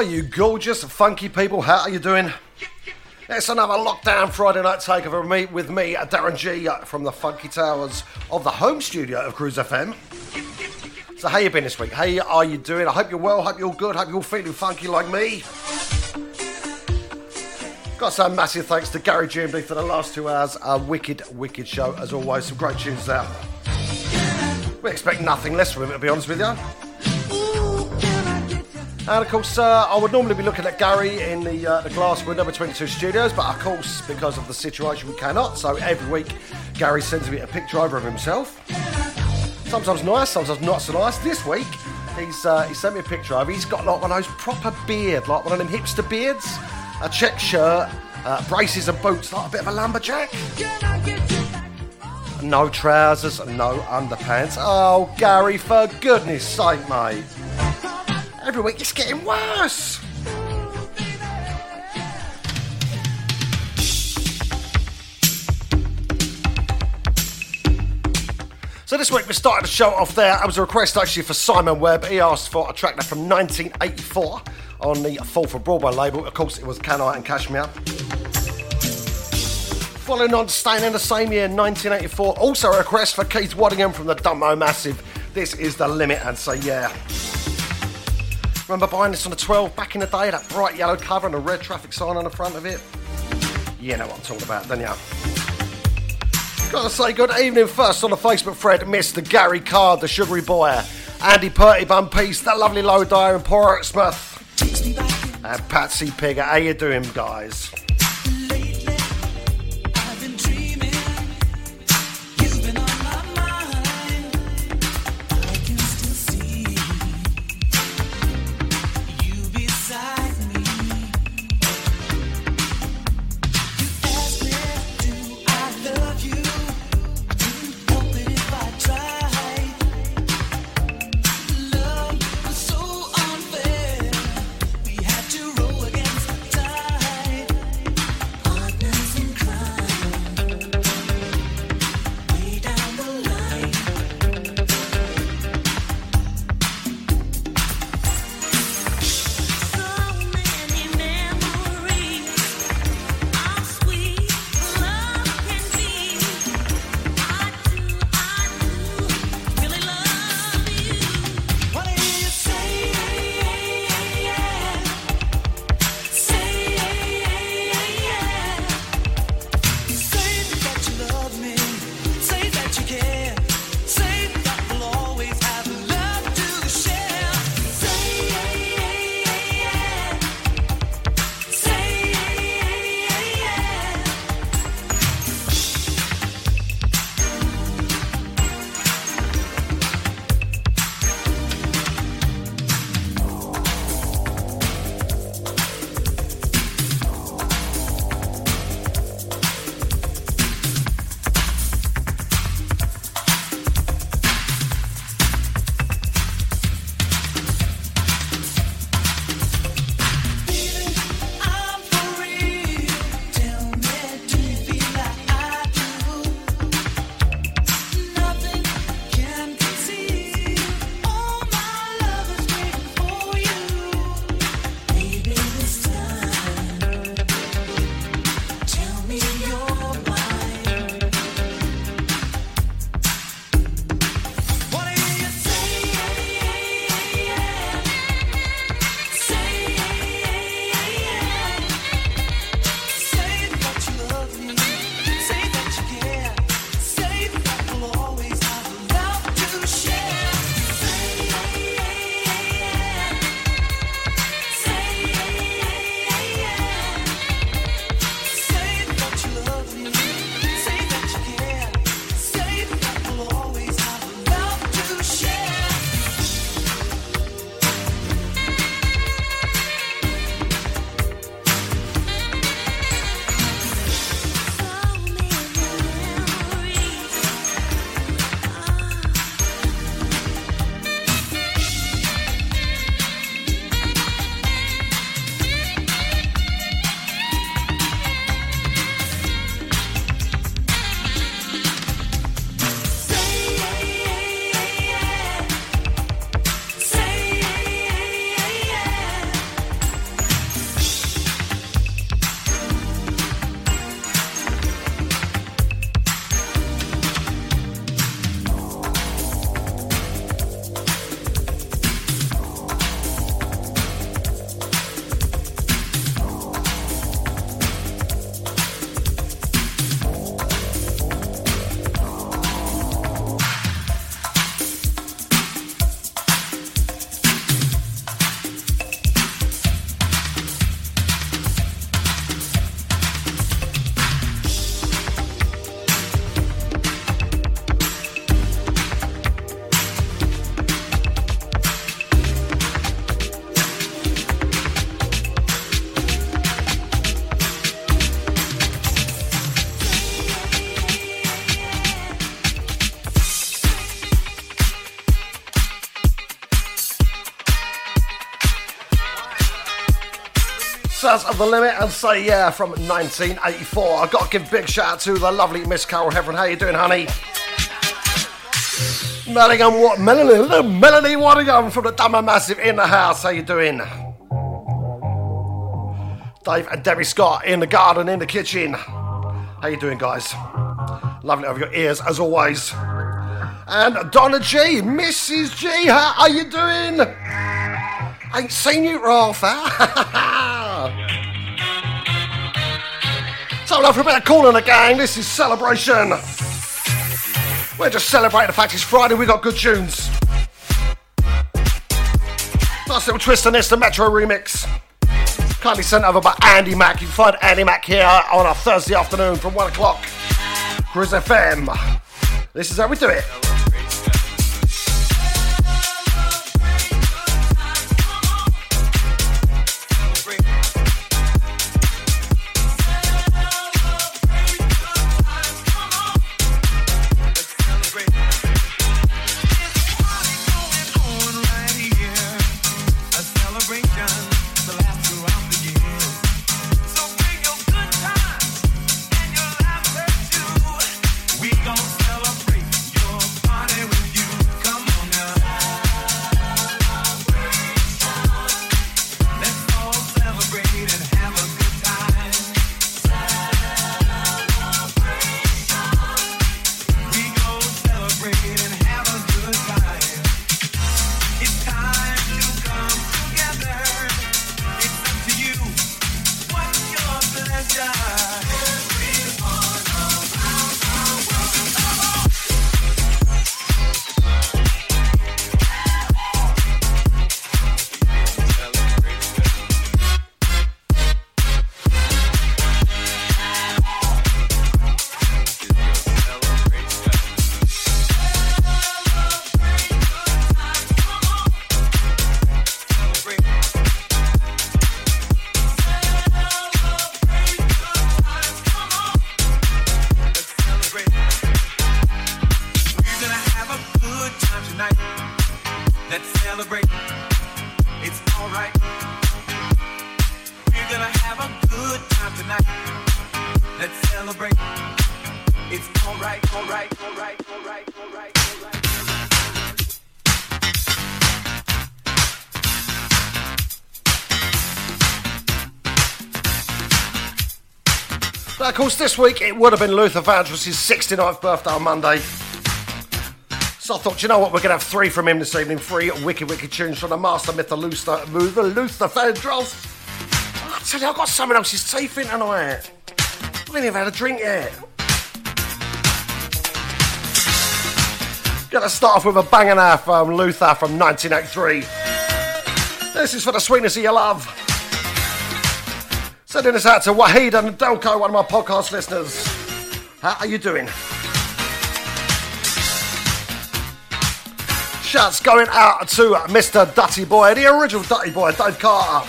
You gorgeous, funky people, how are you doing? It's another lockdown Friday night takeover me, with me, Darren G, uh, from the Funky Towers of the home studio of Cruise FM. So, how you been this week? How are you doing? I hope you're well, hope you're good, hope you're feeling funky like me. Got some massive thanks to Gary Jimby for the last two hours. A wicked, wicked show, as always. Some great tunes there. We expect nothing less from him, to be honest with you. And of course, uh, I would normally be looking at Gary in the, uh, the glass window between the two studios, but of course, because of the situation, we cannot. So every week, Gary sends me a picture over of himself. Sometimes nice, sometimes not so nice. This week, he's uh, he sent me a picture of. He's got like one of those proper beard, like one of them hipster beards, a check shirt, uh, braces and boots, like a bit of a lumberjack. No trousers, no underpants. Oh, Gary, for goodness sake, mate. Every week it's getting worse. So this week we started the show off there. It was a request actually for Simon Webb. He asked for a track that from 1984 on the Fourth and Broadway label. Of course, it was Can I and Cashmere. Following on, staying in the same year, 1984, also a request for Keith Waddingham from the Dumbo Massive. This is the limit, and say yeah. Remember buying this on the 12 back in the day, that bright yellow cover and a red traffic sign on the front of it? You know what I'm talking about, don't you? Gotta say good evening first on the Facebook thread, Mr. Gary Card, the sugary boy, Andy Purty Bum that lovely low dyer in Portsmouth, and Patsy Pigger. How you doing, guys? Of the Limit and Say Yeah from 1984. I've got to give big shout out to the lovely Miss Carol Heverin. How you doing, honey? Melanie, what? Melanie, Melanie Waddingham from the Dumber Massive in the house. How you doing? Dave and Debbie Scott in the garden, in the kitchen. How you doing, guys? Lovely to have your ears as always. And Donna G, Mrs. G, how are you doing? Ain't seen you, Ralph, so, love for a bit of Kool and the Gang. This is Celebration. We're just celebrating the fact it's Friday, we got good tunes. Nice little twist on this, the Metro remix. Kindly sent over by Andy Mack. You can find Andy Mack here on a Thursday afternoon from 1 o'clock. Cruise FM. This is how we do it. This week it would have been Luther Vandross's 69th birthday on Monday. So I thought, you know what, we're going to have three from him this evening. Three wicked, wicked tunes from the master myth, the Luther, the Luther Vandross. I tell you, I've got someone else's teeth in tonight. I haven't even had a drink yet. Gonna start off with a banger now from Luther from 1983. This is for the sweetness of your love. Sending this out to Wahid and Delco, one of my podcast listeners. How are you doing? Shouts going out to Mr. Dutty Boy, the original Dutty Boy, Dave Carter.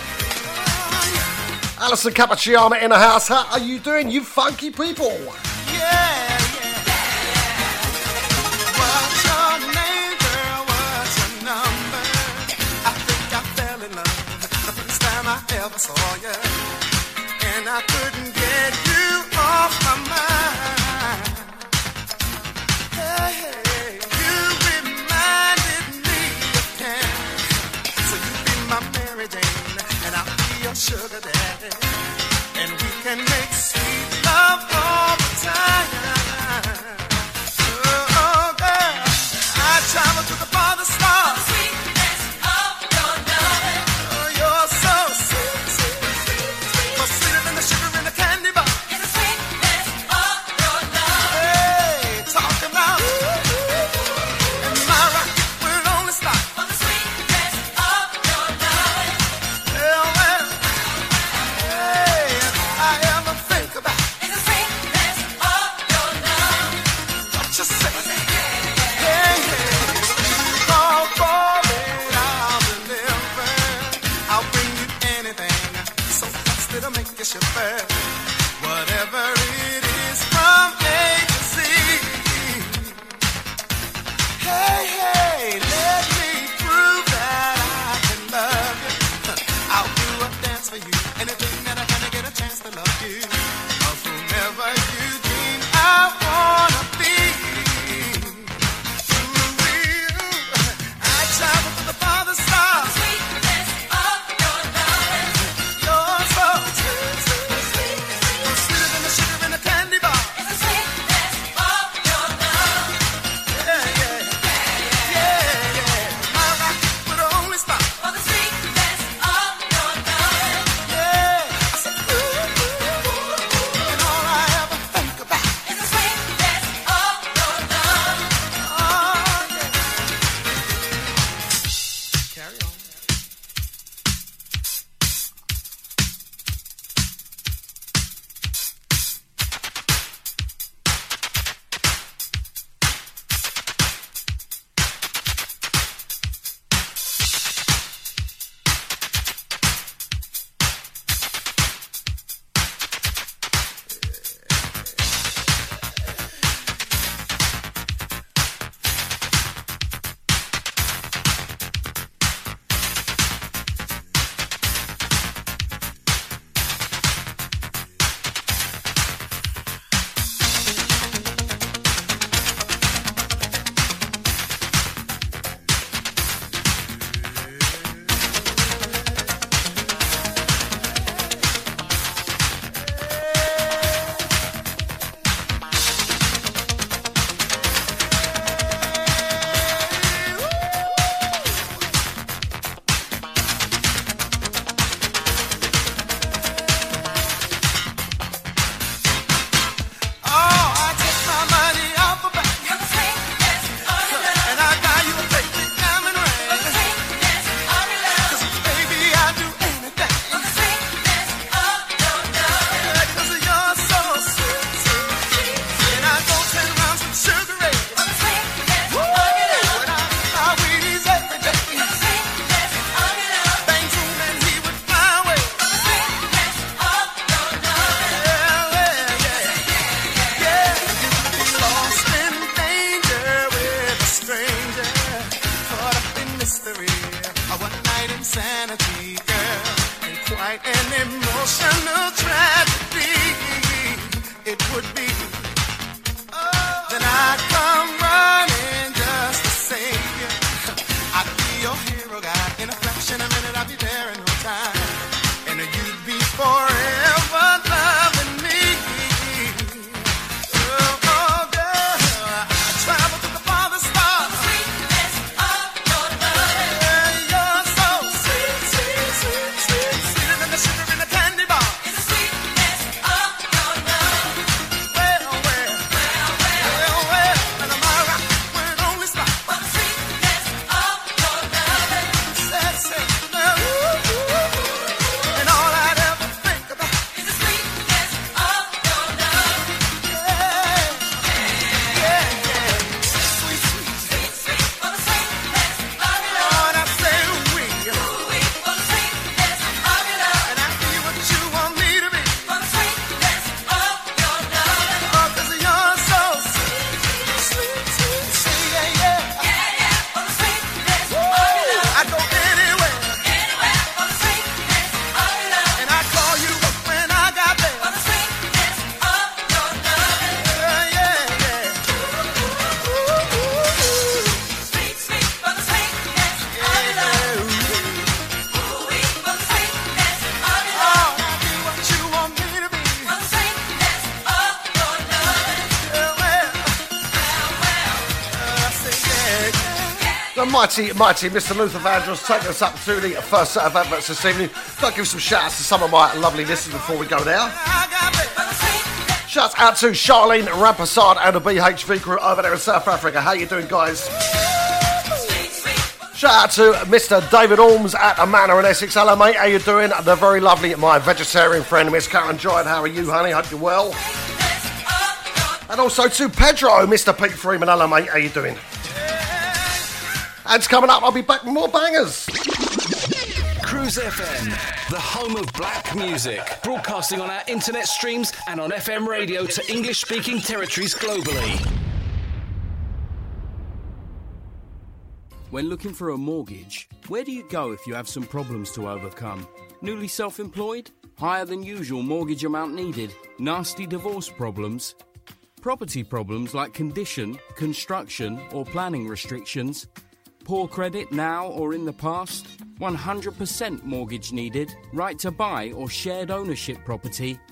Alison Cappuccino in the house. How are you doing, you funky people? Yeah. ever saw you sugar daddy. And we can make mighty, mighty Mr. Luther Vandross taking us up to the first set of adverts this evening. Got to give some shouts to some of my lovely listeners before we go now. Shouts out to Charlene Rampassard and the BHV crew over there in South Africa. How you doing, guys? Shout out to Mr. David Orms at the Manor in Essex. Hello, mate. How you doing? The very lovely, my vegetarian friend, Miss Karen Giant. How are you, honey? Hope you're well. And also to Pedro, Mr. Pete Freeman. Hello, mate. How are you doing? And it's coming up. I'll be back with more bangers. Cruise FM, the home of black music, broadcasting on our internet streams and on FM radio to English speaking territories globally. When looking for a mortgage, where do you go if you have some problems to overcome? Newly self employed? Higher than usual mortgage amount needed? Nasty divorce problems? Property problems like condition, construction, or planning restrictions? Poor credit now or in the past? 100% mortgage needed? Right to buy or shared ownership property?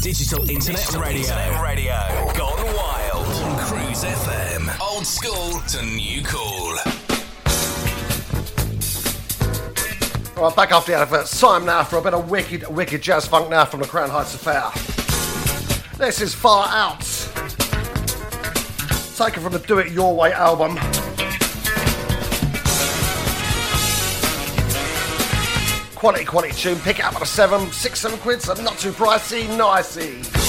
Digital Internet Radio. Radio. Gone wild. On Cruise FM. Old school to new cool. All right, back after the adverts. Time now for a bit of wicked, wicked jazz funk now from the Crown Heights Affair. This is Far Out. Taken from the Do It Your Way album. Quality, quality tune. Pick it up at a seven, six, seven quid, so not too pricey, nicey.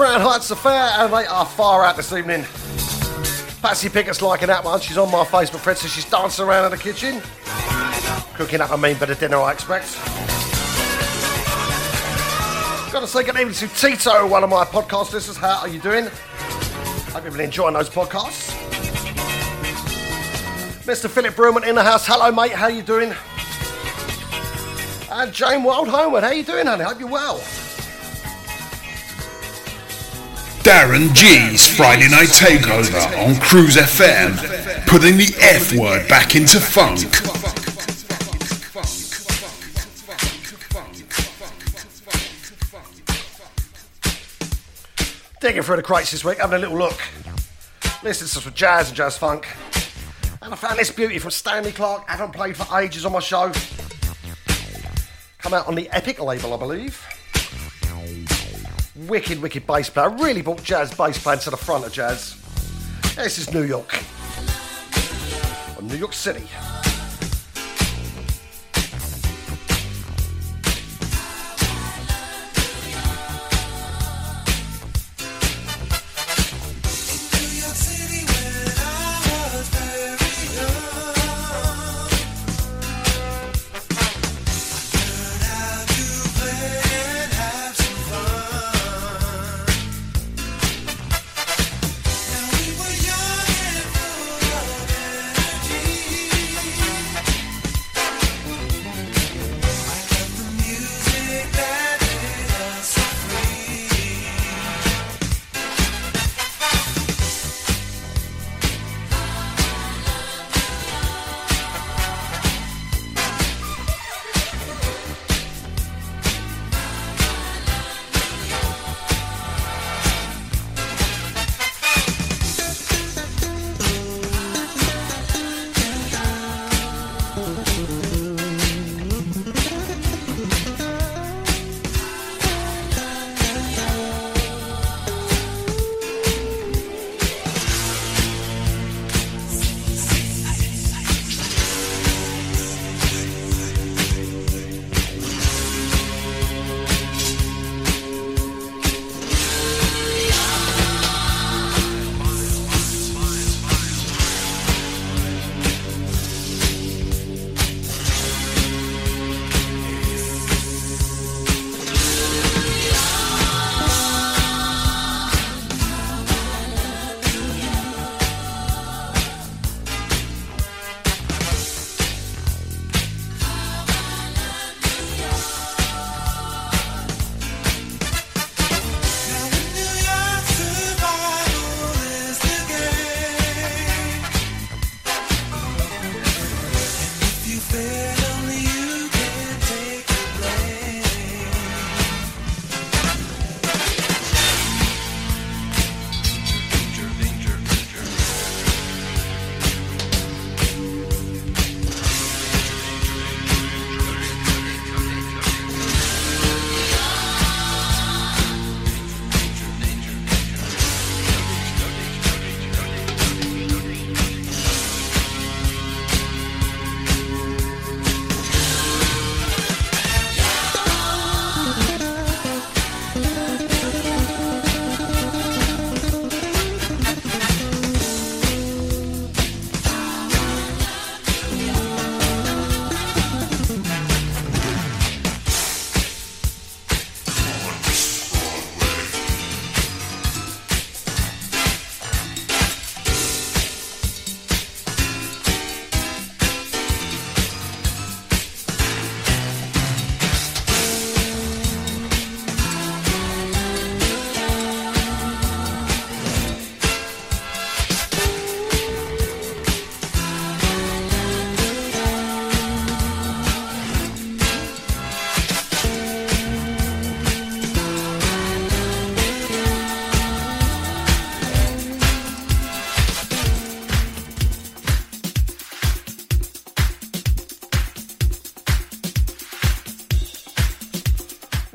Crown Heights Affair, and they are far out this evening. Patsy Pickett's liking that one. She's on my Facebook friend, so she's dancing around in the kitchen. Cooking up a mean bit of dinner, I expect. Got to say good evening to Tito, one of my podcast listeners. How are you doing? Hope you've been enjoying those podcasts. Mr. Philip Brewman in the house. Hello, mate. How you doing? And Jane Wild Homeward. How are you doing, honey? Hope you're well. Darren G's Friday Night Takeover on Cruise FM, putting the F word back into funk. Digging through the crates this week, having a little look. Listening to some jazz and jazz funk. And I found this beauty from Stanley Clarke. Haven't played for ages on my show. Come out on the Epic label, I believe. Wicked, wicked bass player. Really brought jazz bass playing to the front of jazz. This is New York. Or New York City.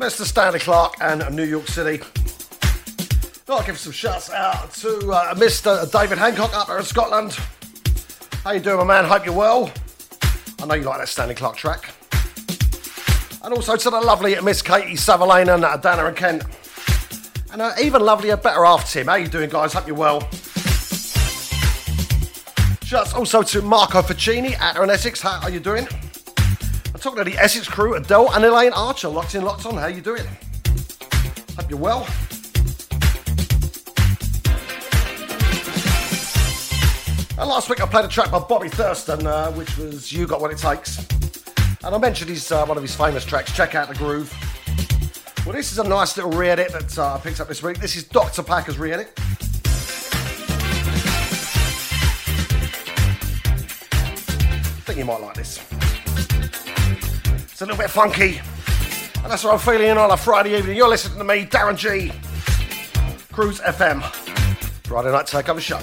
Mr. Stanley Clarke and New York City. I'll give some shouts out to uh, Mr. David Hancock up there in Scotland. How you doing, my man? Hope you're well. I know you like that Stanley Clarke track. And also to the lovely Miss Katie and uh, Dana and Kent. And uh, even lovelier, better half Tim. How you doing, guys? Hope you're well. Shouts also to Marco Ficini at in Essex. How are you doing? Talking to the Essex crew, Adele and Elaine Archer. Locked in, locked on. How you doing? Hope you're well. And last week I played a track by Bobby Thurston, uh, which was "You Got What It Takes," and I mentioned his uh, one of his famous tracks. Check out the groove. Well, this is a nice little re-edit that uh, I picked up this week. This is Dr. Packer's re-edit. I think you might like this. It's a little bit funky, and that's what I'm feeling on a Friday evening. You're listening to me, Darren G. Cruise FM. Friday night takeover show.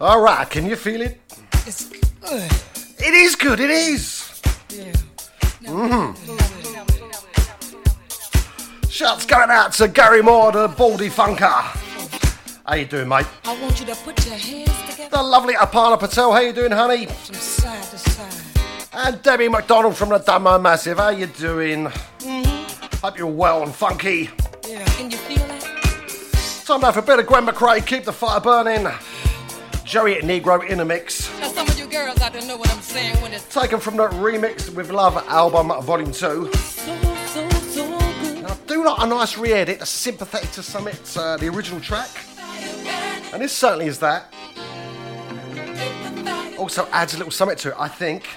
All right, can you feel it? It's good. It is good, it is. Yeah. Mm. Shouts going out to Gary Moore, the baldy funker. How you doing, mate? I want you to put your hands together The lovely Apana Patel, how you doing, honey? from side to side. And Debbie McDonald from the Dumbo Massive, how you doing? Mm-hmm. Hope you're well and funky. Yeah. Can you feel that? Time now for a bit of Gwen McRae, keep the fire burning. Joey Negro in a mix. Now some of you girls out there know what I'm saying when it's Taken from the Remix with Love album, Volume 2. so, so, so. Now, do like a nice re edit, the sympathetic to Summit, uh, the original track. And this certainly is that. Also adds a little Summit to it, I think.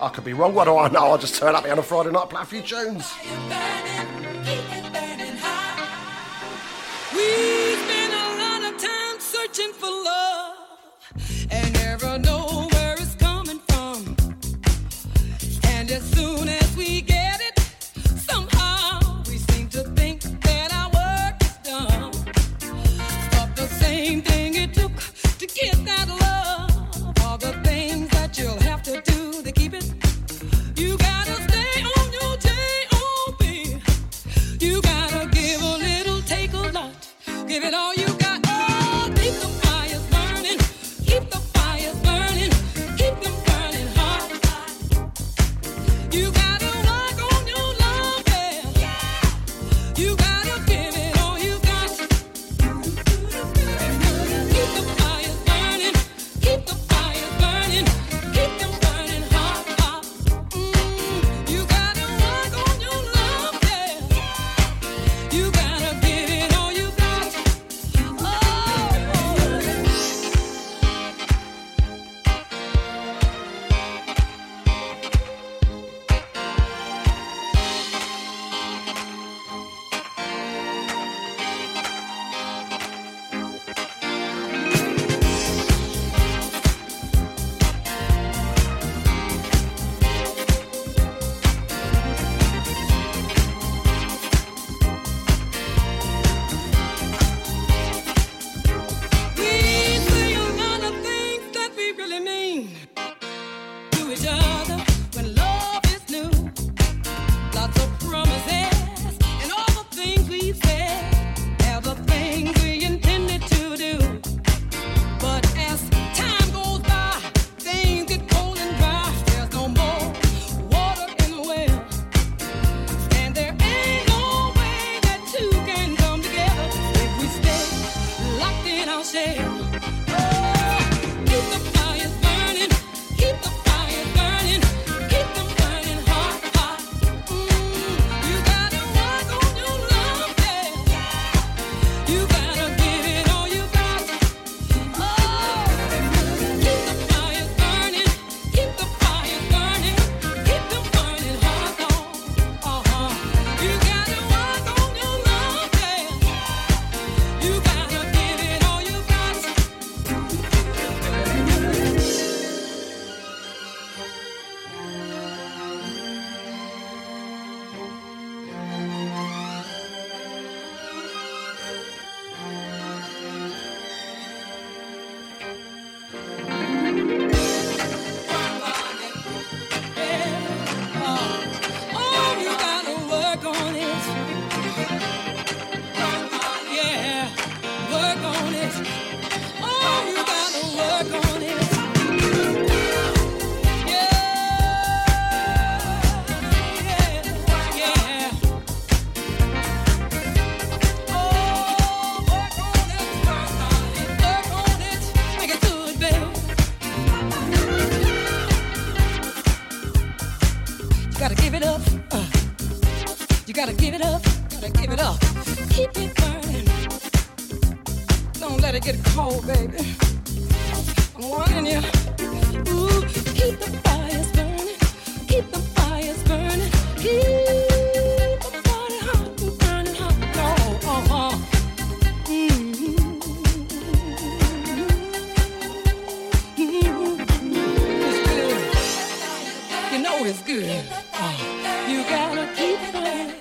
I could be wrong, what do I know? I'll just turn up here on a Friday night, play a few tunes. We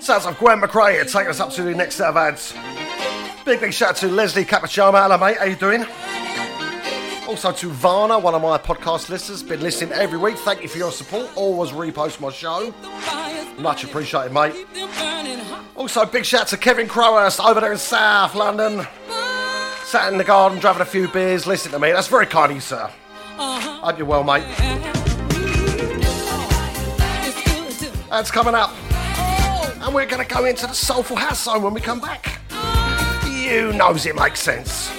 Sounds like Gwen McRae taking us up to the next set of ads. Big, big shout out to Leslie Capachama. Hello, mate. How you doing? Also to Varna, one of my podcast listeners. Been listening every week. Thank you for your support. Always repost my show. Much appreciated, mate. Also, big shout out to Kevin Crowhurst over there in South London. Sat in the garden, driving a few beers, listening to me. That's very kind of you, sir. Hope you're well, mate. That's coming up. And we're going to go into the Soulful House Zone when we come back. You knows it makes sense.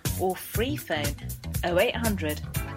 or free phone 0800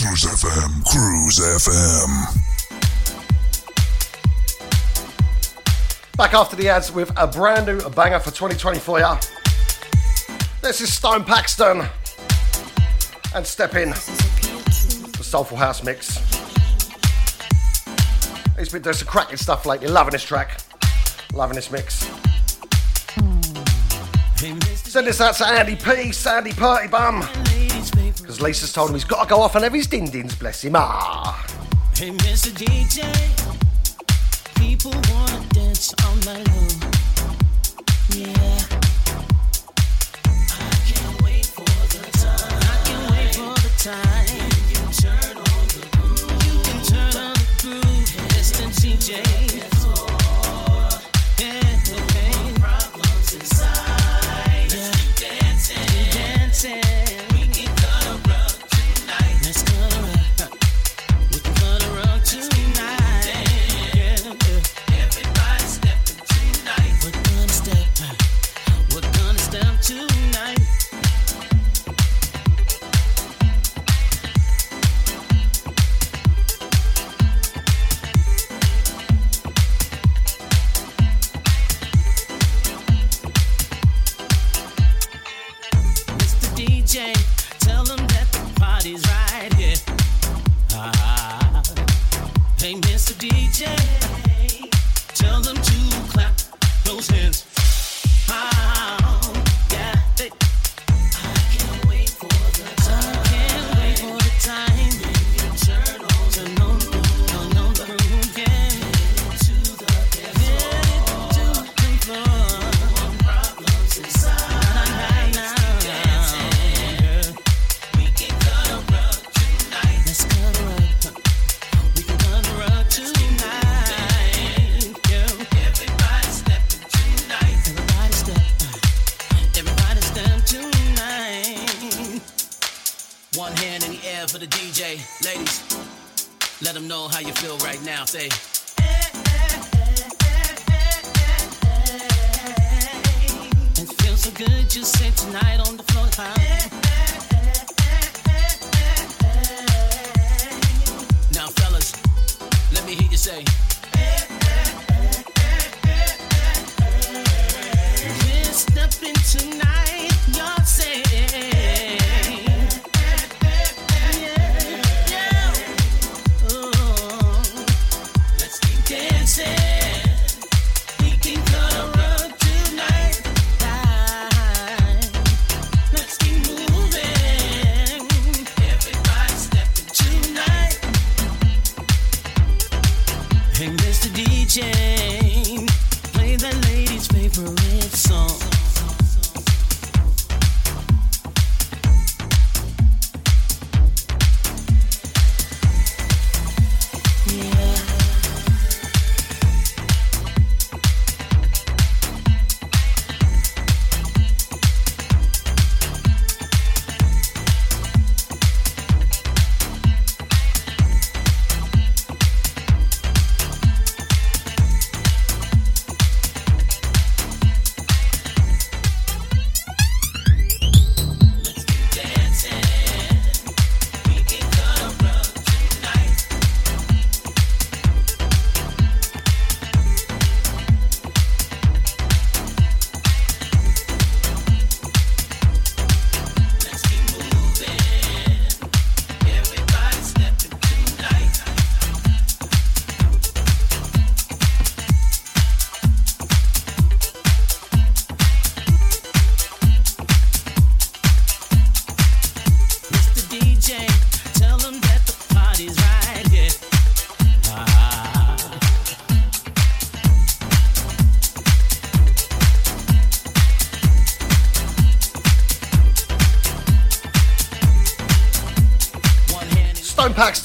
Cruise FM, Cruise FM. Back after the ads with a brand new banger for 2020 for ya. This is Stone Paxton. And step in the Soulful House mix. He's been doing some cracking stuff lately. Loving this track. Loving this mix. Send this out to Andy P, Sandy Party Bum. Because Lisa's told him he's got to go off and have his din-dins, bless him. Ah. Hey, Mr. DJ, people dance all night long. Yeah. I can't wait for the time. I can't wait for the time. You can turn on the groove. You can turn on the groove. Mr. DJ.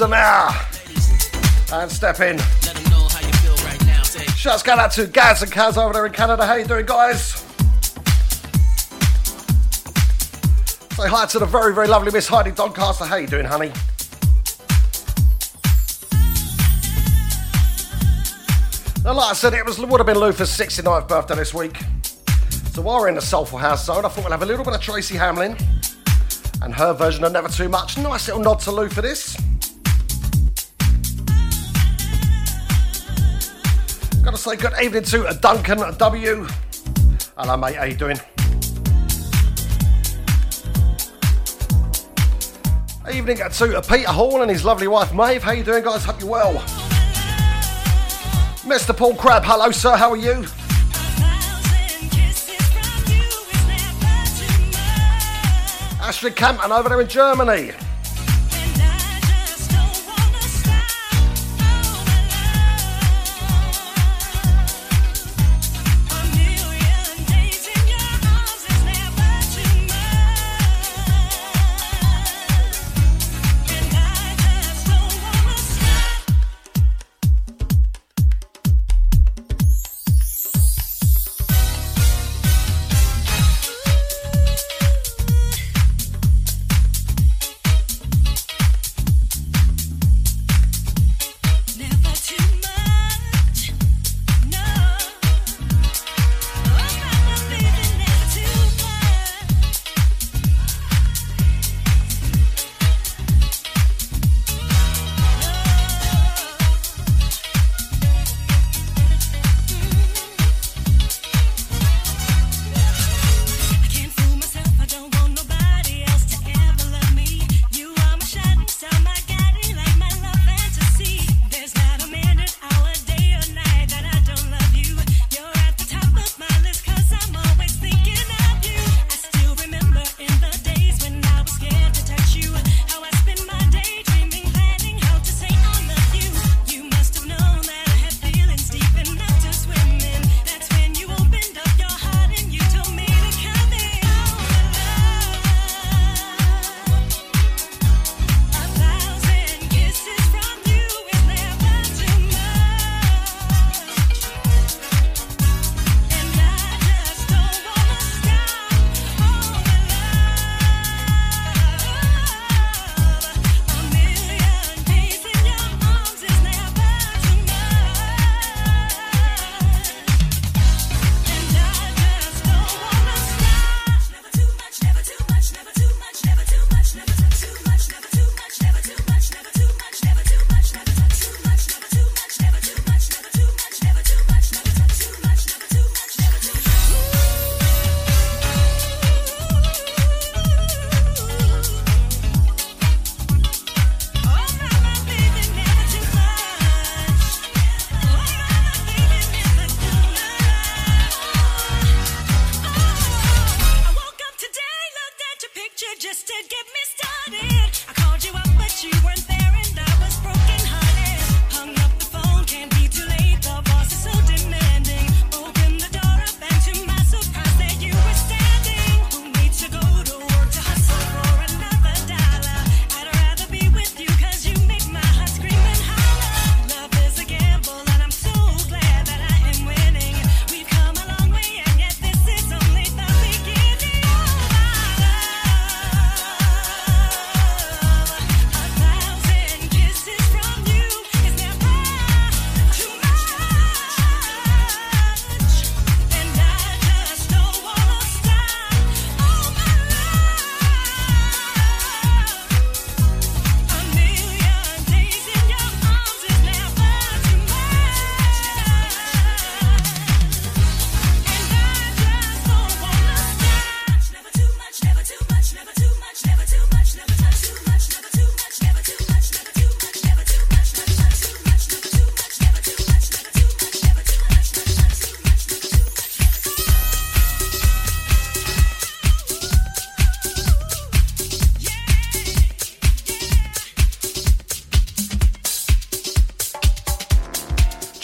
Now. And step in. Shouts going out to Gaz and Kaz over there in Canada. How you doing, guys? Say hi to the very, very lovely Miss Heidi Doncaster. How you doing, honey? Now, like I said, it was would have been Luther's 69th birthday this week. So while we're in the Soulful House zone, I thought we'll have a little bit of Tracy Hamlin and her version of Never Too Much. Nice little nod to Lou for this. Gotta say good evening to Duncan W. Hello, mate. How you doing? Evening to Peter Hall and his lovely wife Maeve. How you doing, guys? Hope you're well. Mr. Paul Crab, hello, sir. How are you? Astrid Campman over there in Germany.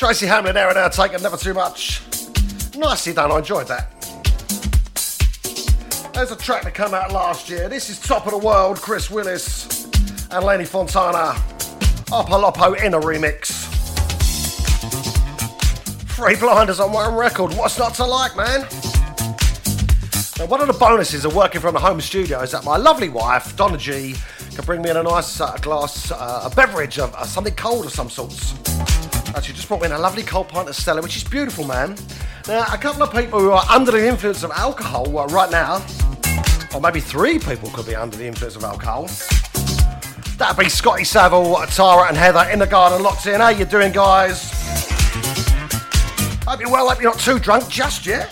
Tracy Hamlin there and now taking never too much. Nicely done, I enjoyed that. There's a track that came out last year. This is Top of the World, Chris Willis and Lenny Fontana. Opolopo in a remix. Three blinders on one record. What's not to like, man? Now, one of the bonuses of working from the home studio is that my lovely wife, Donna G, can bring me in a nice uh, glass, uh, a beverage of uh, something cold of some sorts. She just brought me in a lovely cold pint of Stella, which is beautiful, man. Now, a couple of people who are under the influence of alcohol uh, right now, or maybe three people could be under the influence of alcohol. That'd be Scotty Savile, Tara, and Heather in the garden locked in. How you doing, guys? Hope you're well. Hope you're not too drunk just yet.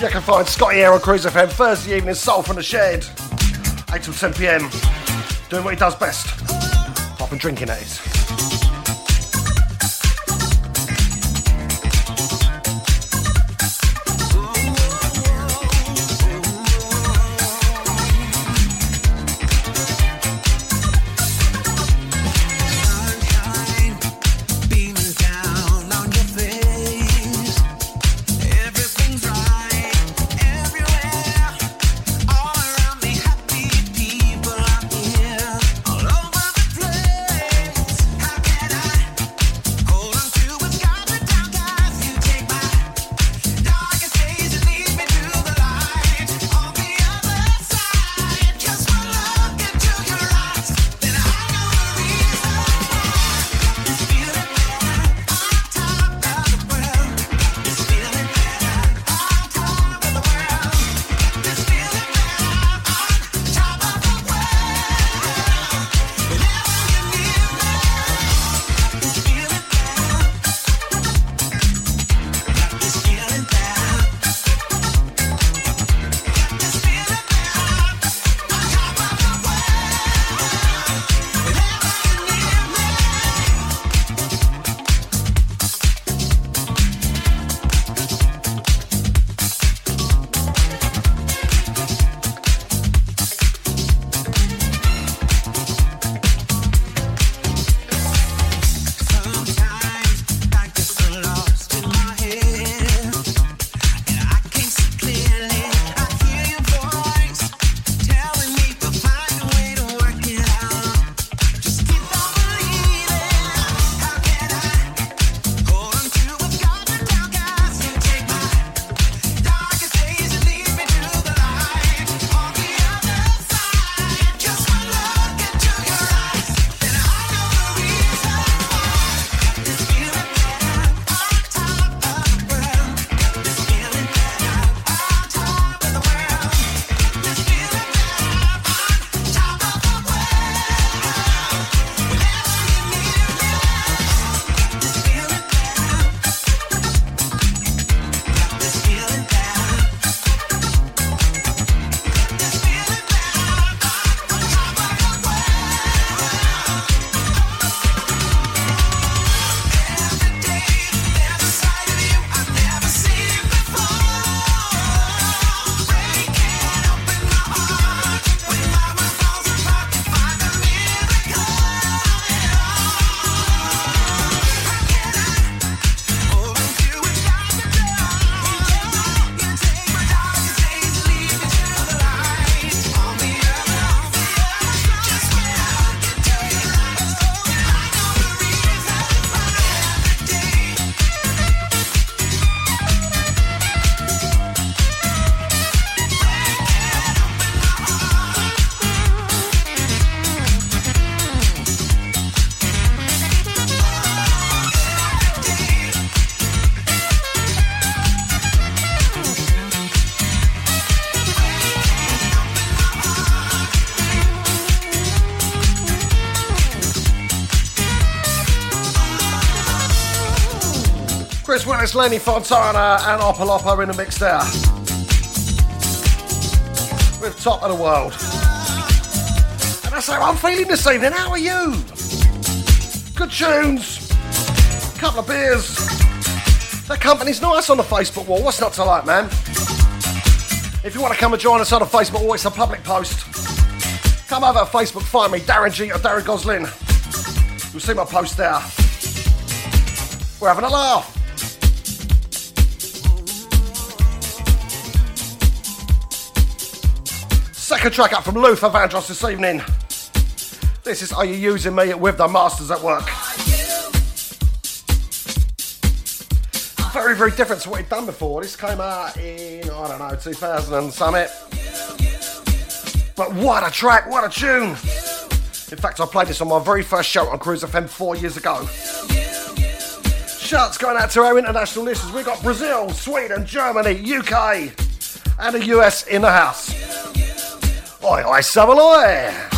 You can find Scotty here on Cruise FM Thursday evening, Soul from the Shed, 8 till 10 pm. Doing what he does best. And drinking, that is. Willis, Lenny Fontana, and Opolopo in the mix there. With Top of the World. And that's how I'm feeling this evening. How are you? Good tunes, couple of beers. The company's nice on the Facebook wall. What's not to like, man? If you want to come and join us on the Facebook wall, it's a public post. Come over to Facebook, find me, Darren G or Darren Goslin. You'll see my post there. We're having a laugh. Second track up from Luther Vandross this evening. This is Are You Using Me with the Masters at Work. Very, very different to what he'd done before. This came out in, I don't know, 2000 and summit. But what a track, what a tune! In fact, I played this on my very first show on Cruise FM four years ago. Shouts going out to our international listeners. We've got Brazil, Sweden, Germany, UK, and the US in the house. Oi, oi, Saveloy!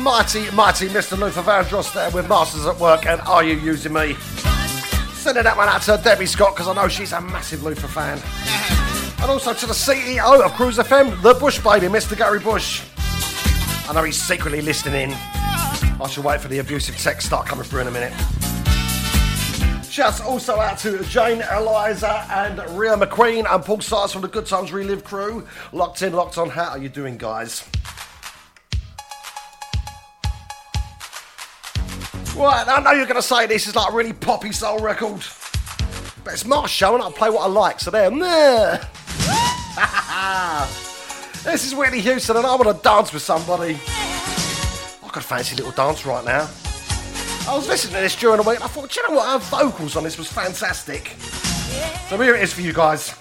mighty, mighty Mr. Luther Vandross there with Masters at Work and Are You Using Me? Sending that one out to Debbie Scott because I know she's a massive Luther fan. And also to the CEO of Cruise FM, the Bush baby, Mr. Gary Bush. I know he's secretly listening in. I shall wait for the abusive text start coming through in a minute. Shouts also out to Jane Eliza and Ria McQueen and Paul Sars from the Good Times Relive crew. Locked in, locked on. How are you doing, guys? Right, I know you're going to say this is like a really poppy soul record, but it's my show and I play what I like, so there. this is Whitney Houston and I want to dance with somebody. I could fancy a little dance right now. I was listening to this during the week and I thought, you know what, her vocals on this was fantastic. So here it is for you guys.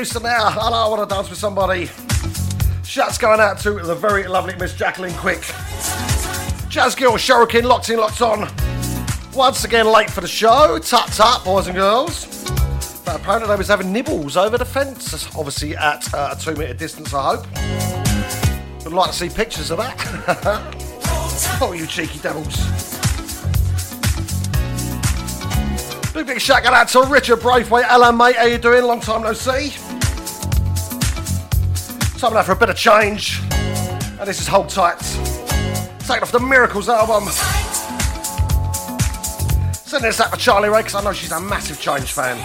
Houston there, I want to dance with somebody. Shouts going out to the very lovely Miss Jacqueline Quick. Jazz Girl Shuriken locked in, locked on. Once again, late for the show. Tut tut, boys and girls. But apparently, they was having nibbles over the fence, obviously at uh, a two metre distance, I hope. Would like to see pictures of that. oh, you cheeky devils. Big big shout out to Richard Braithwaite. Alan mate, how you doing? Long time no see. Time now for a bit of Change. And this is Hold Tight. Taking off the Miracles album. Sending this out for Charlie Ray because I know she's a massive Change fan.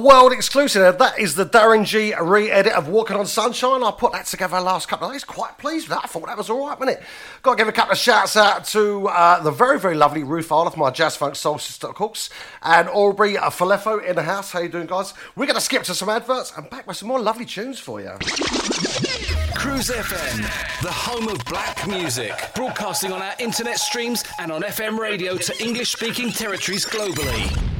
World exclusive. That is the Darren G re-edit of Walking on Sunshine. I put that together last couple of days. Quite pleased with that. I thought that was all right, wasn't it? Got to give a couple of shouts out to uh, the very, very lovely Ruth Arloff, my jazz funk soul sister, of course, and Aubrey Falefo in the house. How you doing, guys? We're going to skip to some adverts and back with some more lovely tunes for you. Cruise FM, the home of black music, broadcasting on our internet streams and on FM radio to English speaking territories globally.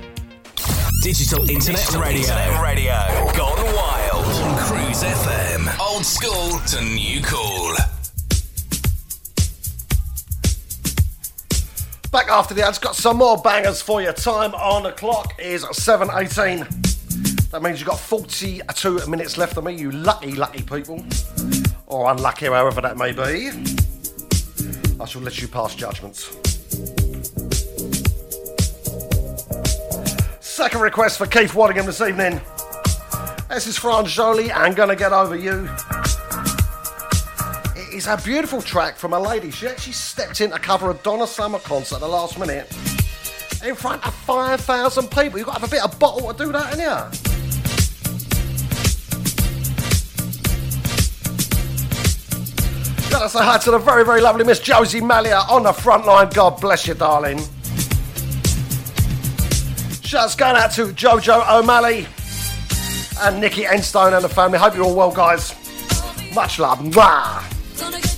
Digital Internet Radio. Radio. Gone wild. On Cruise FM. Old school to new cool. Back after the ads, got some more bangers for you. Time on the clock is 7.18. That means you've got 42 minutes left of me, you lucky, lucky people. Or unlucky, however that may be. I shall let you pass judgments. Second request for Keith Waddingham this evening. This is France Joli and Gonna Get Over You. It is a beautiful track from a lady. She actually stepped in to cover a Donna Summer concert at the last minute in front of 5,000 people. You've got to have a bit of bottle to do that, ain't you? Gotta say hi to the very, very lovely Miss Josie Malia on the front line. God bless you, darling. Shouts going out to Jojo O'Malley and Nikki Enstone and the family. Hope you're all well, guys. Much love. Mwah.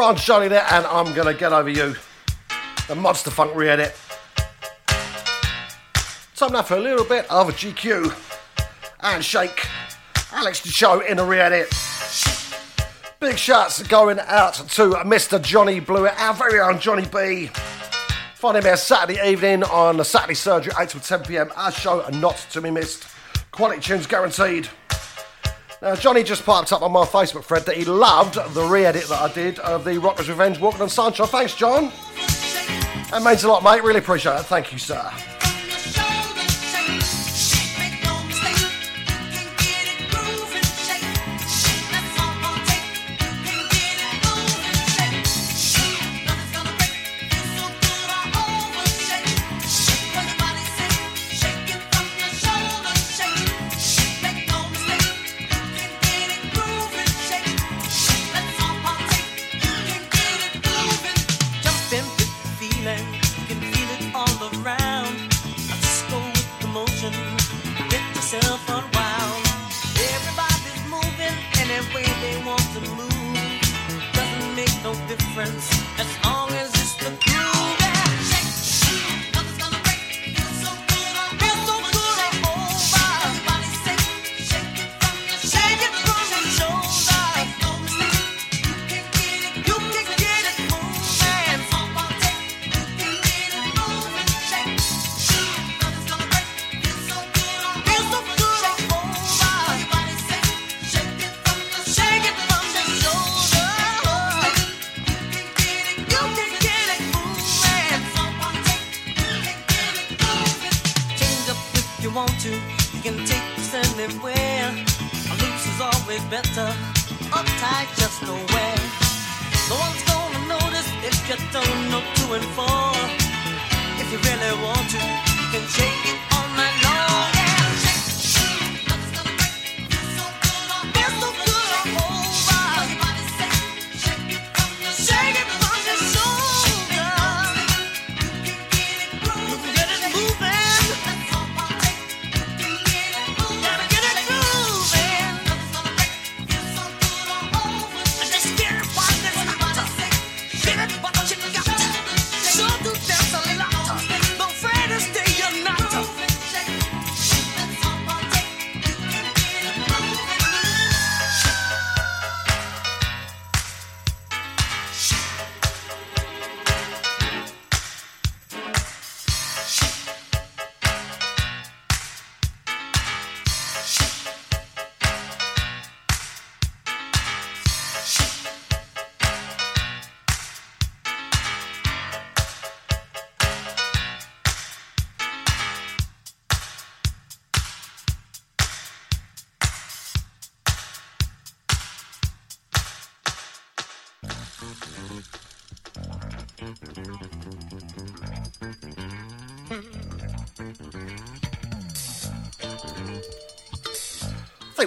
France Joli there, and I'm gonna get over you. The Monster Funk re-edit. Time now for a little bit of a GQ and Shake. Alex to Show in a re-edit. Big shouts going out to Mr. Johnny Blewett, our very own Johnny B. Find him here Saturday evening on the Saturday Surgery, 8 till 10 pm. Our show not to be missed. Quality tunes guaranteed. Now, Johnny just piped up on my Facebook thread that he loved the re edit that I did of the Rockers Revenge Walking on Sunshine. Thanks, John. That means a lot, mate. Really appreciate it. Thank you, sir.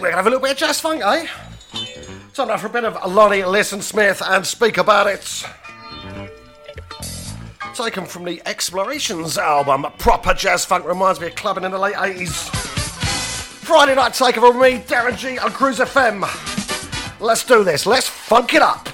We're to have a little bit of jazz funk, eh? Time now for a bit of Lonnie Liston Smith and Speak About It. Taken from the Explorations album, proper jazz funk reminds me of clubbing in the late 80s. Friday night takeover with me, Darren G on Cruise FM. Let's do this, let's funk it up.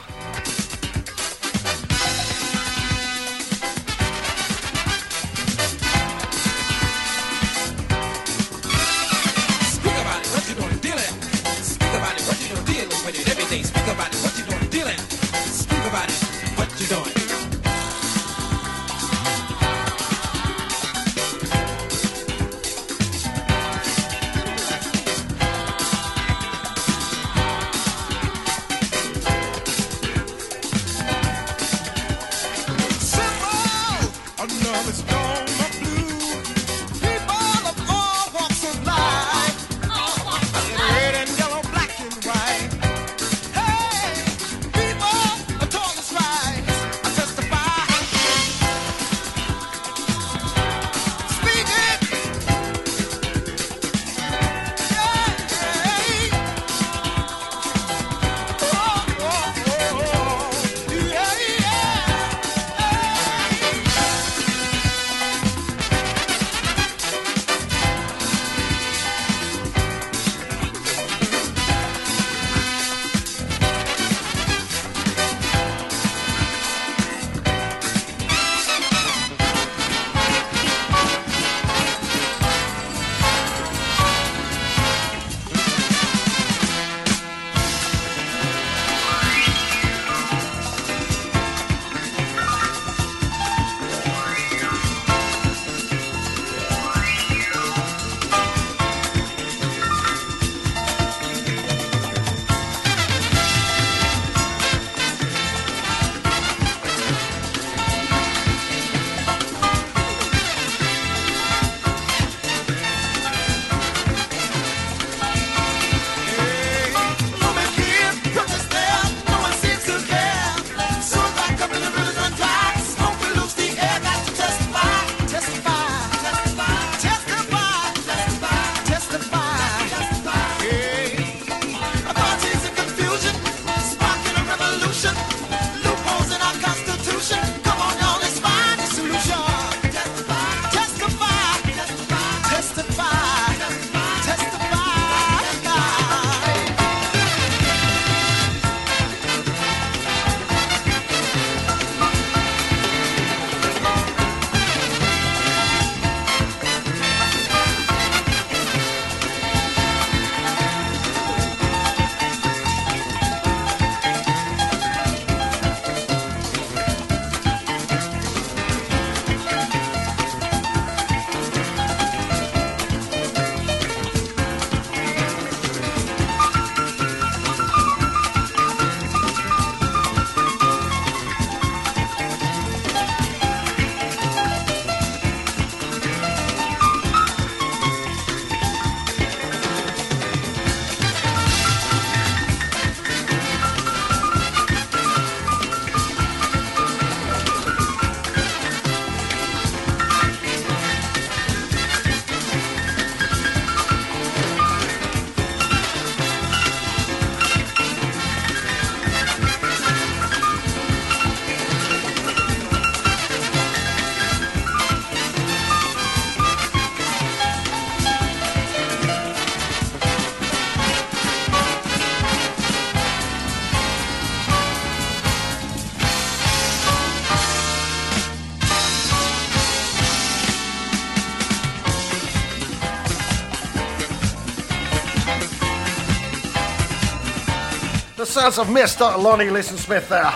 Sounds of Mr. Lonnie Liston Smith there.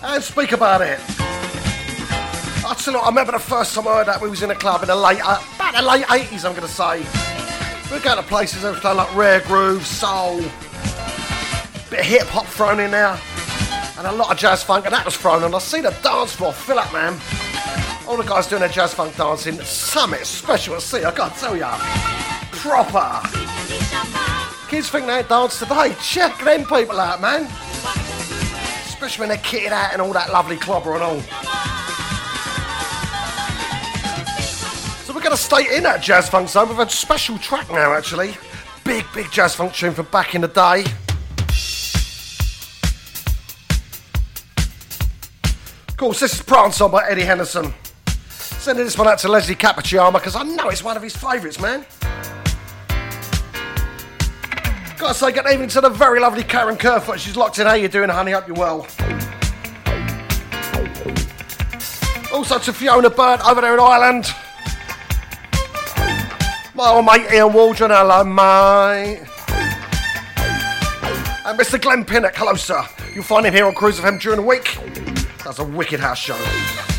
And speak about it. I tell you I remember the first time I heard that we was in a club in the late, about the late 80s, I'm going to say. We were going to places that were like rare groove, soul, bit of hip hop thrown in there, and a lot of jazz funk, and that was thrown on. I see the dance floor fill up, man. All the guys doing their jazz funk dancing, something special to see, I can't tell ya. Proper. Kids think they dance today. Check them people out, man. Especially when they're kitted out and all that lovely clobber and all. So we're going to stay in that jazz funk zone with a special track now, actually. Big, big jazz funk tune from back in the day. Of course, this is Prance on by Eddie Henderson. Sending this one out to Leslie Cappuccino because I know it's one of his favourites, man. Gotta say good evening to the very lovely Karen Kerfoot. She's locked in. How you doing, honey? Hope you're well. Also to Fiona Bird over there in Ireland. My old mate Ian Waldron, hello mate. And Mr. Glenn Pinnock, hello sir. You'll find him here on Cruise FM during the week. That's a wicked house show.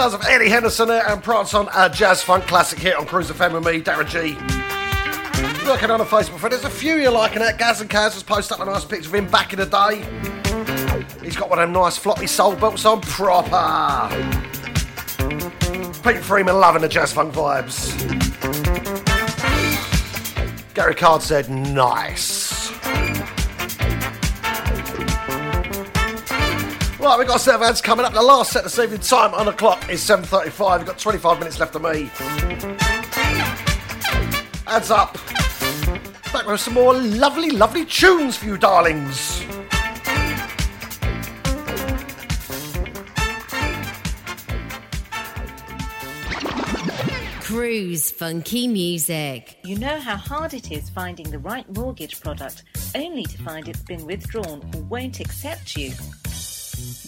Sounds of Eddie Henderson and Prance on a jazz funk classic hit on Cruise FM with me, Darren G. Looking on the Facebook thread, there's a few you're liking it. Gaz and Kaz has posted up a nice picture of him back in the day. He's got one of them nice floppy soul belts on proper. Pete Freeman loving the jazz funk vibes. Gary Card said, nice. Right, we've got a set of ads coming up. The last set this evening, time on the clock is 7.35. We've got 25 minutes left of me. Ads up. Back with some more lovely, lovely tunes for you, darlings. Cruise funky music. You know how hard it is finding the right mortgage product only to find it's been withdrawn or won't accept you?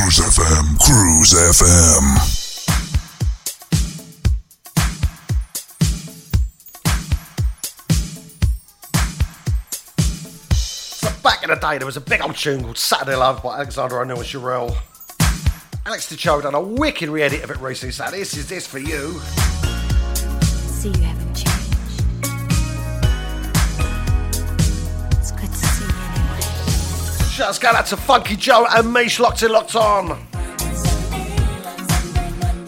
Cruise FM, Cruise FM. So back in the day, there was a big old tune called Saturday Love by Alexander O'Neal and Cherrelle. Alex DiCio done a wicked re-edit of it recently, so this is this for you. See you haven't changed. Shouts go out to Funky Joe and Mish locked in, locked on.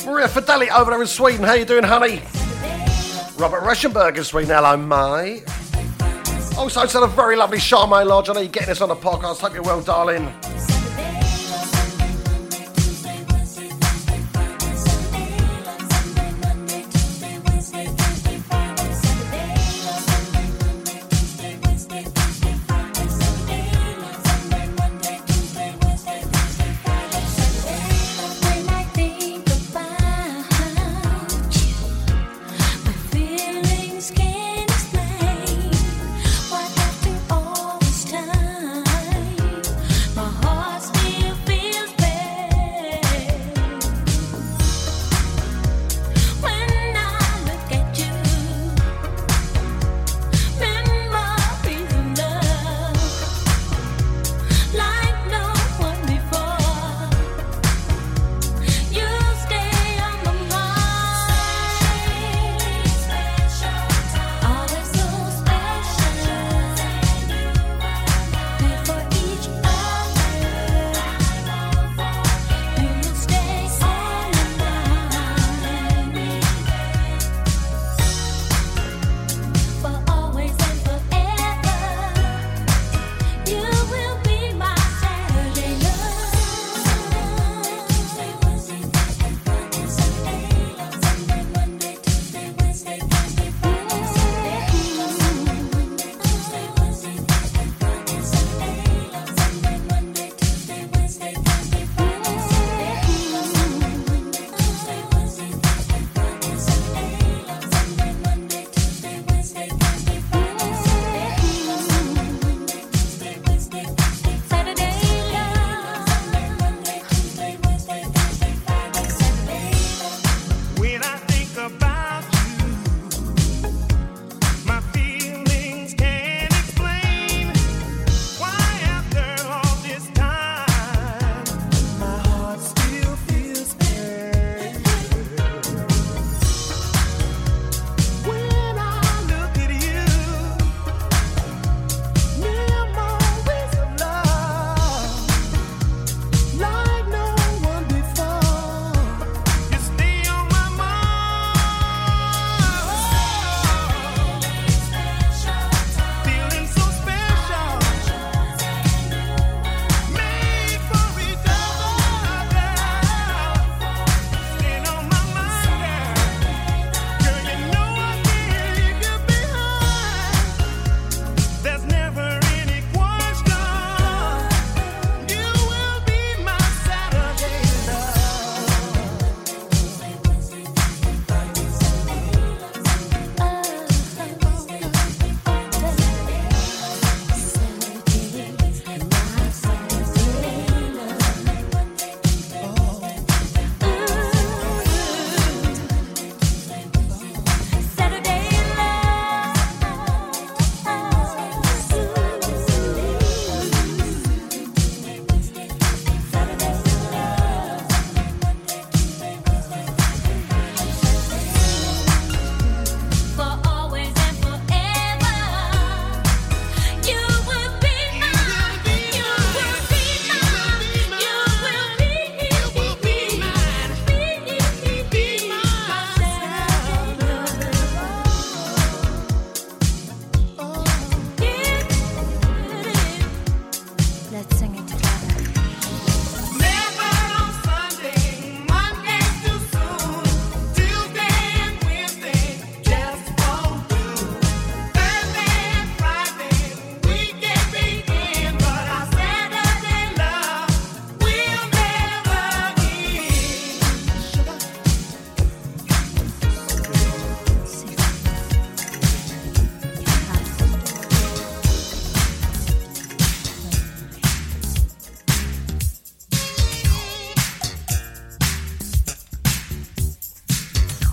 Maria Fideli over there in Sweden, how you doing, honey? Robert Reschenberg in Sweden, hello, mate. Also, to the very lovely Charmaine Lodge, I know you're getting this on the podcast, hope you're well, darling.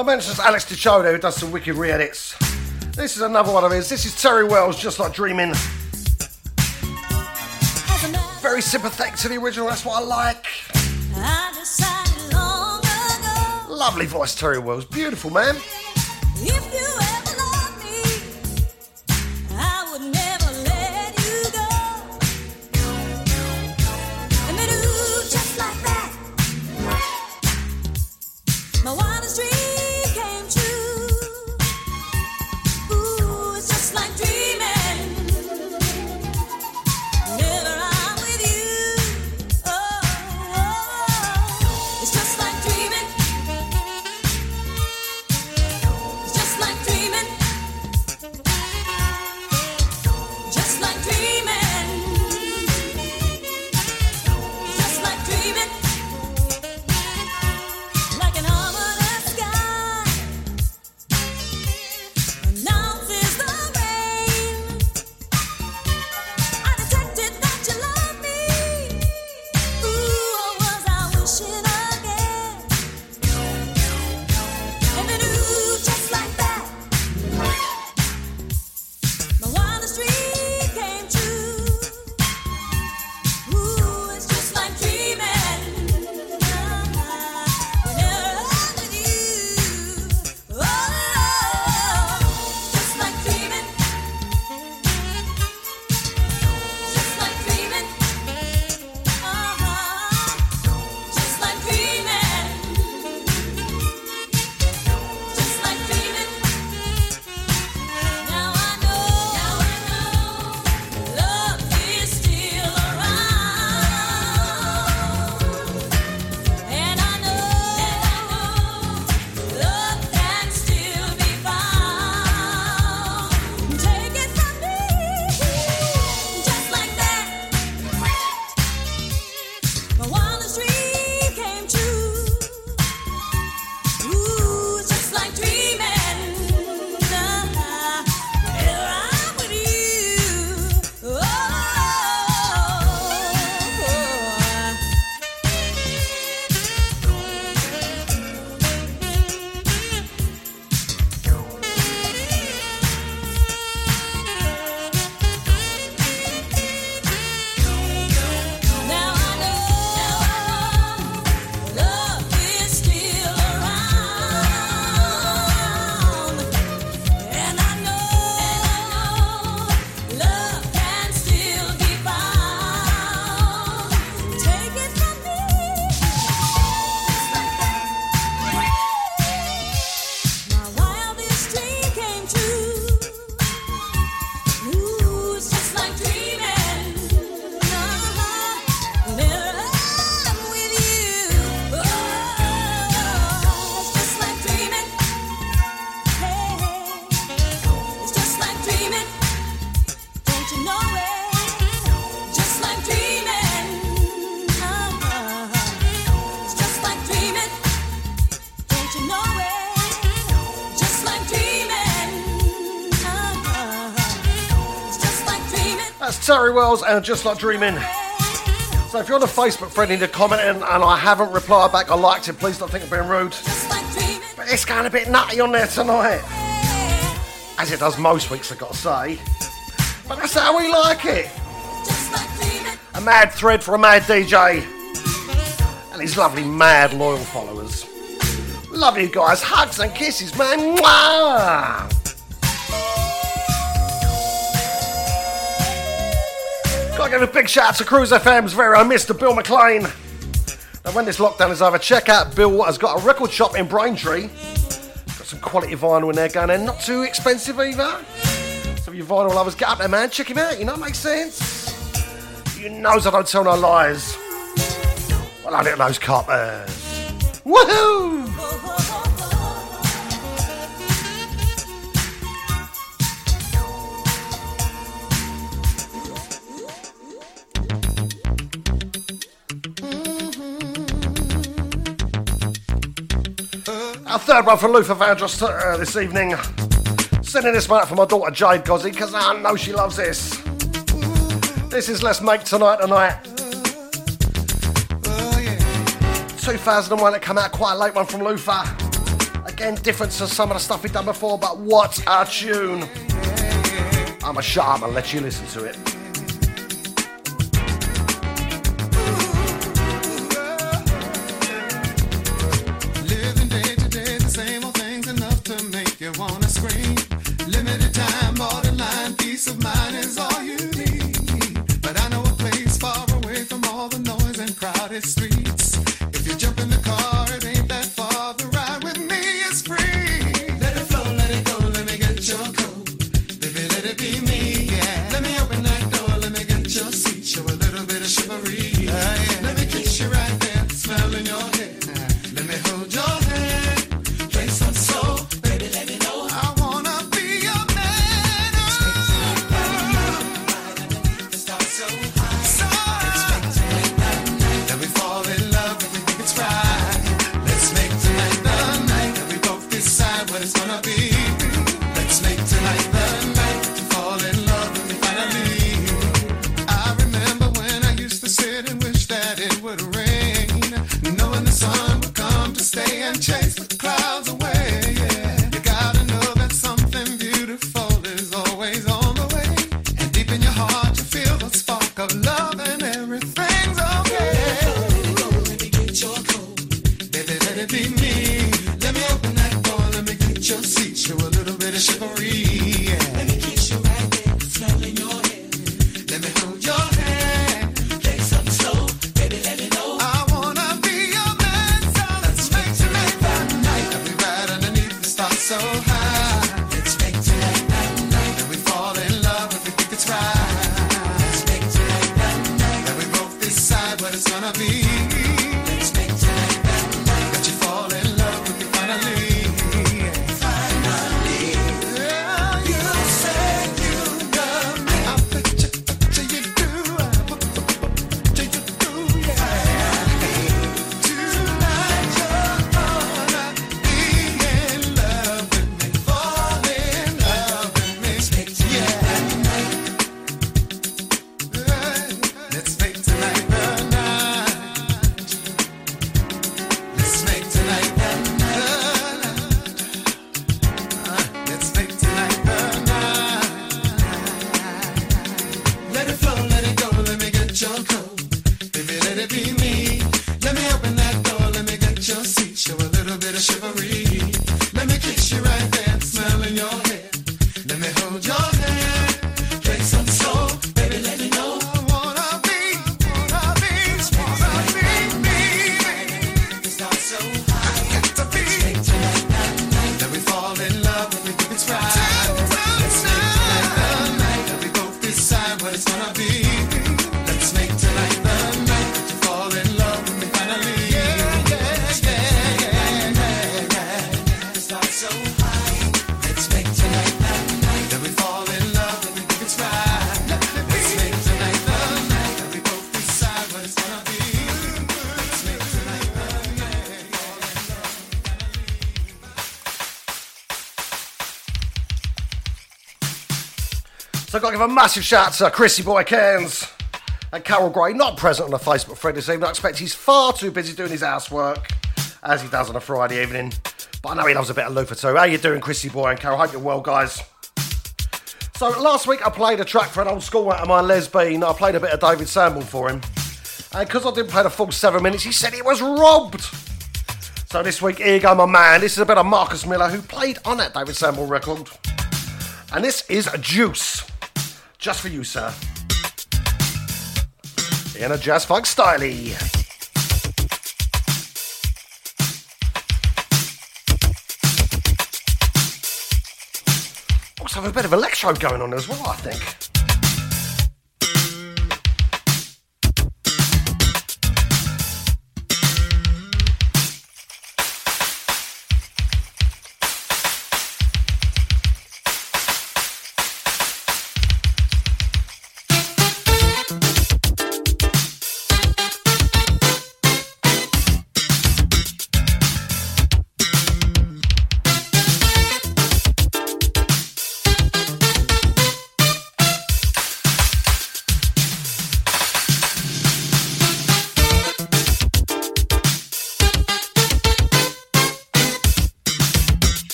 I mentioned Alex Dichodo who does some wicked re-edits. This is another one of his. This is Terri Wells, Just Like Dreaming. Very sympathetic to the original, that's what I like. I decided long ago Lovely voice, Terri Wells. Beautiful, man. And Just Like Dreaming. So if you're on a Facebook friend and you're commenting and I haven't replied back, I liked it, please don't think I'm being rude. But it's going a bit nutty on there tonight. As it does most weeks, I've got to say. But that's how we like it. A mad thread for a mad DJ. And his lovely, mad, loyal followers. Love you guys. Hugs and kisses, man. Mwah! Give a big shout out to Cruise FM's very own Mr. Bill McLean. Now, when this lockdown is over, check out Bill has got a record shop in Braintree. Got some quality vinyl in there going in, not too expensive either. So, you vinyl lovers, get up there, man. Check him out, you know, makes sense. You knows I don't tell no lies. Well, I look at those coppers. Woohoo! third one from Luther Vandross uh, this evening. Sending this one out for my daughter Jade Gozzi because I know she loves this. This is Let's Make Tonight Tonight. 2001, it came out quite a late one from Luther. Again, different to some of the stuff we've done before, but what a tune! I'm a shut up and let you listen to it. Street. give a massive shout to Chrissy Boy Cairns and Carol Gray, not present on the Facebook thread this evening. I expect he's far too busy doing his housework, as he does on a Friday evening. But I know he loves a bit of Luther too. How you doing, Chrissy Boy and Carol? Hope you're well, guys. So last week I played a track for an old schoolmate of mine, Les Bean. I played a bit of David Sample for him. And because I didn't play the full seven minutes, he said he was robbed. So this week, here you go, my man. This is a bit of Marcus Miller, who played on that David Sample record. And this is Juice. Just for you, sir. In a jazz funk styley. have a bit of electro going on as well, I think.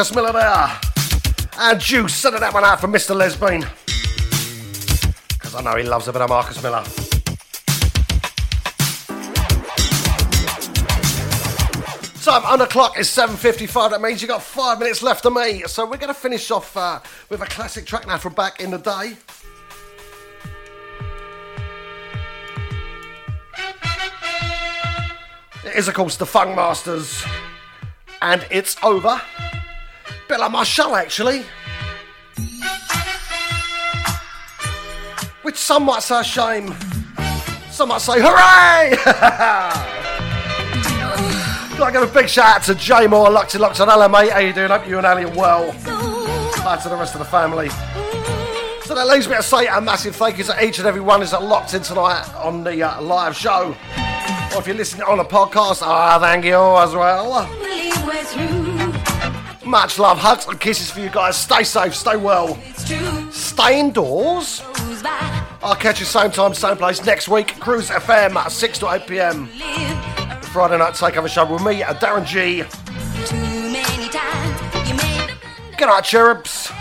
Marcus Miller there. And Juice, sending that one out for Mr. Les Bean. Because I know he loves a bit of Marcus Miller. Time on the clock is 7.55. That means you've got five minutes left of me. So we're going to finish off uh, with a classic track now from back in the day. It is, of course, the Funkmasters. And it's over. Bit like my show, actually. Which some might say shame. Some might say hooray! Gotta give a big shout out to Jay Moore, Luxy Lux, and Hello, mate. How you doing? Hope you and Ali are well. Hi to the rest of the family. So that leaves me to say a massive thank you to each and every one who's locked in tonight on the uh, live show. Or if you're listening on a podcast, ah, thank you as well. Much love, hugs and kisses for you guys. Stay safe, stay well. Stay indoors. I'll catch you same time, same place next week. Cruise FM at 6 to 8 pm. Friday night takeover show with me, uh, Darren G. Good night, cherubs.